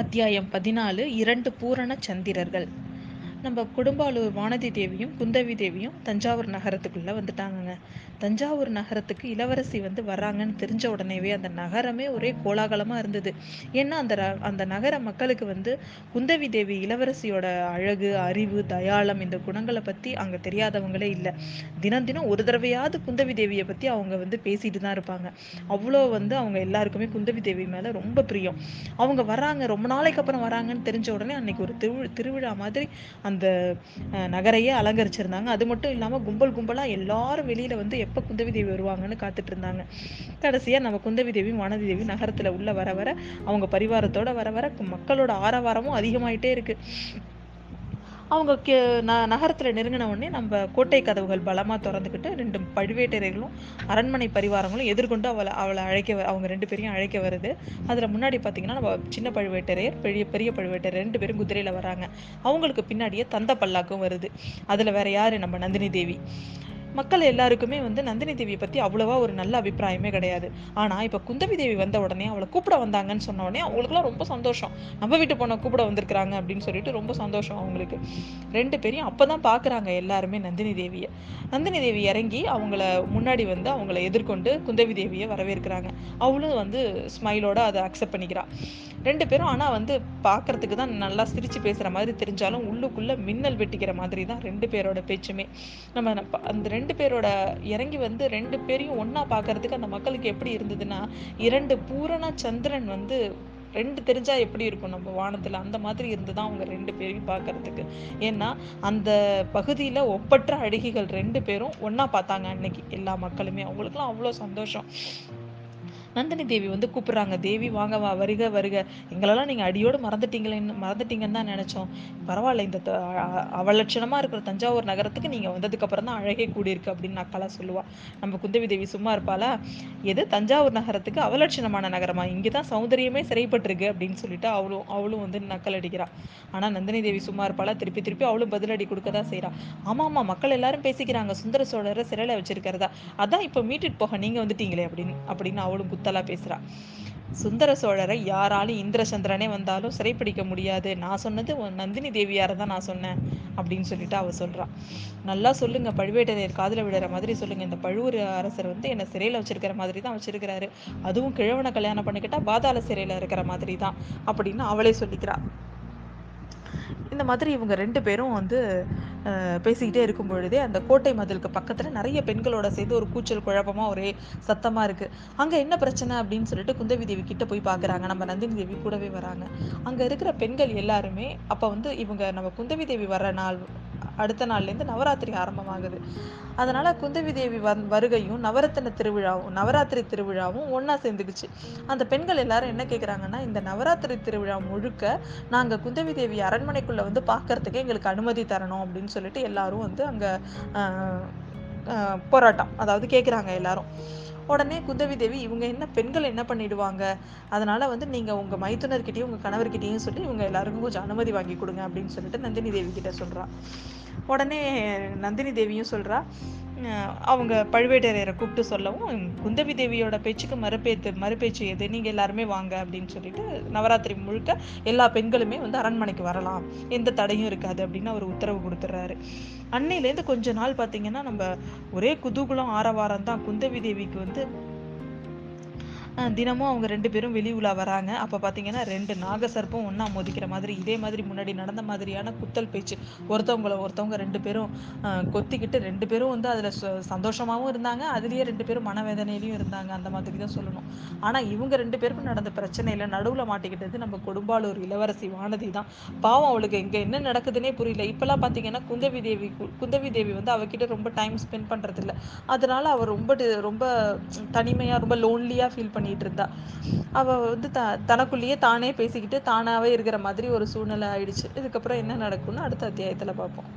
அத்தியாயம் பதினாலு இரண்டு பூரண சந்திரர்கள். நம்ம குடும்பாலூர் வானதி தேவியும் குந்தவி தேவியும் தஞ்சாவூர் நகரத்துக்குள்ளே வந்துட்டாங்கங்க. தஞ்சாவூர் நகரத்துக்கு இளவரசி வந்து வர்றாங்கன்னு தெரிஞ்ச உடனேவே அந்த நகரமே ஒரே கோலாகலமாக இருந்தது. ஏன்னா அந்த அந்த நகர மக்களுக்கு வந்து குந்தவி தேவி இளவரசியோட அழகு அறிவு தயாளம் இந்த குணங்களை பற்றி அங்கே தெரியாதவங்களே இல்லை. தினம் தினம் ஒரு தடவையாவது குந்தவி தேவியை பற்றி அவங்க வந்து பேசிட்டு தான் இருப்பாங்க. அவ்வளோ வந்து அவங்க எல்லாருக்குமே குந்தவி தேவி மேலே ரொம்ப பிரியம். அவங்க வராங்க ரொம்ப நாளைக்கு அப்புறம் வராங்கன்னு தெரிஞ்ச உடனே அன்னைக்கு ஒரு திரு திருவிழா மாதிரி அந்த நகரையே அலங்கரிச்சிருந்தாங்க. அது மட்டும் இல்லாமல் கும்பல் கும்பலாக எல்லாரும் வெளியில வந்து எப்போ குந்தவி தேவி வருவாங்கன்னு காத்துட்டு இருந்தாங்க கடைசியாக நம்ம குந்தவி தேவி வானதி தேவி நகரத்தில் உள்ள வர வர அவங்க பரிவாரத்தோட வர வர மக்களோட ஆரவாரமும் அதிகமாயிட்டே இருக்கு. அவங்க கே ந நகரத்தில் நெருங்கின உடனே நம்ம கோட்டை கதவுகள் பலமாக திறந்துக்கிட்டு ரெண்டு பழுவேட்டரைகளும் அரண்மனை பரிவாரங்களும் எதிர்கொண்டு அவளை அவளை அழைக்க அவங்க ரெண்டு பேரையும் அழைக்க வருது. அதில் முன்னாடி பார்த்தீங்கன்னா நம்ம சின்ன பழுவேட்டரையர் பெரிய பெரிய பழுவேட்டரையர் ரெண்டு பேரும் குதிரையில் வராங்க. அவங்களுக்கு பின்னாடியே தந்த பல்லாக்கும் வருது. அதில் வேற யார்? நம்ம நந்தினி தேவி. மக்கள் எல்லாருக்குமே வந்து நந்தினி தேவியை பற்றி அவ்வளோவா ஒரு நல்ல அபிப்பிராயமே கிடையாது. ஆனால் இப்போ குந்தவி தேவி வந்த உடனே அவளை கூப்பிட வந்தாங்கன்னு சொன்ன உடனே அவங்களுக்குலாம் ரொம்ப சந்தோஷம். நம்ம வீட்டு போனால் கூப்பிட வந்திருக்கிறாங்க அப்படின்னு சொல்லிட்டு ரொம்ப சந்தோஷம் அவங்களுக்கு. ரெண்டு பேரையும் அப்போ தான் பார்க்குறாங்க எல்லாருமே நந்தினி தேவியை. நந்தினி தேவி இறங்கி அவங்கள முன்னாடி வந்து அவங்கள எதிர்கொண்டு குந்தவி தேவியை வரவேற்கிறாங்க. அவளும் வந்து ஸ்மைலோட அதை அக்செப்ட் பண்ணிக்கிறாள் ரெண்டு பேரும் ஆனால் வந்து பார்க்கறதுக்கு தான் நல்லா சிரித்து பேசுகிற மாதிரி தெரிஞ்சாலும் உள்ளுக்குள்ளே மின்னல் வெட்டிக்கிற மாதிரி தான் ரெண்டு பேரோட பேச்சுமே. நம்ம அந்த ரெண்டு பேரோட இறங்கி வந்து ரெண்டு பேரையும் ஒன்றா பார்க்கறதுக்கு அந்த மக்களுக்கு எப்படி இருந்ததுன்னா இரண்டு பூரண சந்திரன் வந்து ரெண்டு தெரிஞ்சா எப்படி இருக்கும் நம்ம வானத்துல? அந்த மாதிரி இருந்துதான் அவங்க ரெண்டு பேரையும் பார்க்கறதுக்கு ஏன்னா அந்த பகுதியில ஒப்பற்ற அழகிகள் ரெண்டு பேரும் ஒன்னா பார்த்தாங்க அன்னைக்கு எல்லா மக்களுமே. அவங்களுக்குலாம் அவ்வளோ சந்தோஷம். நந்தினி தேவி வந்து கூப்பிடுறாங்க. தேவி வாங்க வா வருக வருக. எங்களெல்லாம் நீங்கள் அடியோடு மறந்துட்டீங்களேன்னு மறந்துட்டீங்கன்னு தான் நினச்சோம். பரவாயில்ல இந்த அவலட்சணமாக இருக்கிற தஞ்சாவூர் நகரத்துக்கு நீங்கள் வந்ததுக்கப்புறம் தான் அழகே கூடியிருக்கு அப்படின்னு நக்கலாக சொல்லுவா. நம்ம குந்தவி தேவி சும்மா இருப்பாளா? எது தஞ்சாவூர் நகரத்துக்கு அவலட்சணமான நகரமா? இங்கே தான் சௌந்தரியமே சிறைப்பட்டிருக்கு அப்படின்னு சொல்லிட்டு அவளும் அவளும் வந்து நக்கல் அடிக்கிறாள் ஆனால் நந்தினி தேவி சும்மா இருப்பாளா? திருப்பி திருப்பி அவளும் பதிலடி கொடுக்க தான் செய்கிறா ஆமாம் ஆமாம் மக்கள் எல்லாரும் பேசிக்கிறாங்க. சுந்தர சோழரை சிறையில் வச்சிருக்கிறதா? அதான் இப்போ மீட்டுட்டு போக நீங்கள் வந்துட்டீங்களே அப்படின்னு அப்படின்னு அவளும் குத்தலா பேசுறா. சுந்தர சோழரை யாராலும் இந்திரசந்திரனே வந்தாலும் சிறைப்பிடிக்க முடியாது. நான் சொன்னது நந்தினி தேவியாரை தான் நான் சொன்னேன் அப்படின்னு சொல்லிட்டு அவ சொல்றான் நல்லா சொல்லுங்க பழுவேட்டரையர் காதல விடுற மாதிரி சொல்லுங்க. இந்த பழுவூர் அரசர் வந்து என்ன சிறையில வச்சிருக்கிற மாதிரி தான் வச்சிருக்கிறாரு. அதுவும் கிழவனை கல்யாணம் பண்ணிக்கிட்டா பாதாள சிறையில இருக்கிற மாதிரி தான் அப்படின்னு அவளே சொல்லிக்கிறா. இந்த மாதிரி இவங்க ரெண்டு பேரும் வந்து பேசிக்கிட்டே இருக்கும் பொழுதே அந்த கோட்டை மதிலுக்கு பக்கத்தில் நிறைய பெண்களோட சேர்ந்து ஒரு கூச்சல் குழப்பமாக ஒரே சத்தமாக இருக்குது அங்கே என்ன பிரச்சனை அப்படின்னு சொல்லிட்டு குந்தவி தேவி கிட்ட போய் பார்க்குறாங்க நம்ம நந்தினி தேவி கூடவே வராங்க. அங்கே இருக்கிற பெண்கள் எல்லாருமே அப்போ வந்து இவங்க நம்ம குந்தவி தேவி வர்ற நாள் அடுத்த நாள்லேருந்து நவராத்திரி ஆரம்பமாகுது. அதனால் குந்தவி தேவி வந் வருகையும் நவரத்தின திருவிழாவும் நவராத்திரி திருவிழாவும் ஒன்றா சேர்ந்துக்குச்சு. அந்த பெண்கள் எல்லாரும் என்ன கேட்குறாங்கன்னா இந்த நவராத்திரி திருவிழா முழுக்க நாங்கள் குந்தவி தேவி அரண்மனைக்குள்ளே வந்து பார்க்கறதுக்கு எங்களுக்கு அனுமதி தரணும் அப்படின்னு சொல்லிட்டு எல்லாரும் வந்து அங்கே போராட்டம் அதாவது கேட்குறாங்க எல்லாரும். உடனே குந்தவி தேவி இவங்க என்ன பெண்கள் என்ன பண்ணிடுவாங்க? அதனால வந்து நீங்க உங்க மைத்துனர்கிட்டயும் உங்க கணவர்கிட்டயும் சொல்லி இவங்க எல்லாருக்கும் கொஞ்சம் அனுமதி வாங்கி கொடுங்க அப்படின்னு சொல்லிட்டு நந்தினி தேவி கிட்ட சொல்றா. உடனே நந்தினி தேவியும் சொல்றா அவங்க பழுவேட்டரையரை கூப்பிட்டு சொல்லவும் குந்தவி தேவியோட பேச்சுக்கு மறுபேத்து மறுபேச்சு எது? நீங்கள் எல்லாருமே வாங்க அப்படின்னு சொல்லிட்டு நவராத்திரி முழுக்க எல்லா பெண்களுமே வந்து அரண்மனைக்கு வரலாம். எந்த தடையும் இருக்காது அப்படின்னு அவர் உத்தரவு கொடுத்துட்றாரு அன்னையிலேருந்து கொஞ்ச நாள் பார்த்தீங்கன்னா நம்ம ஒரே குதூகுலம் ஆரவாரம் தான் குந்தவி தேவிக்கு வந்து தினமும் அவங்க ரெண்டு பேரும் வெளி உலா வராங்க. அப்போ பார்த்தீங்கன்னா ரெண்டு நாகசர்ப்பம் ஒன்றா மோதிக்கிற மாதிரி இதே மாதிரி முன்னாடி நடந்த மாதிரியான குத்தல் பேச்சு. ஒருத்தவங்கள ஒருத்தவங்க ரெண்டு பேரும் கொத்திக்கிட்டு ரெண்டு பேரும் வந்து அதில் சந்தோஷமாகவும் இருந்தாங்க. அதுலேயே ரெண்டு பேரும் மனவேதனையிலையும் இருந்தாங்க. அந்த மாதிரி தான் சொல்லணும். ஆனால் இவங்க ரெண்டு பேருக்கும் நடந்த பிரச்சனையில் நடுவில் மாட்டிக்கிட்டது நம்ம கொடும்பாலூர் இளவரசி வானதி தான். பாவம் அவளுக்கு இங்கே என்ன நடக்குதுன்னே புரியல. இப்போல்லாம் பார்த்தீங்கன்னா குந்தவி தேவி குந்தவி தேவி வந்து அவகிட்ட ரொம்ப டைம் ஸ்பெண்ட் பண்ணுறதில்ல அதனால அவள் ரொம்ப ரொம்ப தனிமையாக ரொம்ப லோன்லியாக ஃபீல் பண்ணி பண்ணிட்டு இருந்தா அவ வந்து த தனக்குள்ளேயே தானே பேசிக்கிட்டு தானாவே இருக்கிற மாதிரி ஒரு சூழ்நிலை ஆயிடுச்சு. இதுக்கப்புறம் என்ன நடக்கும்னு அடுத்த அத்தியாயத்துல பார்ப்போம்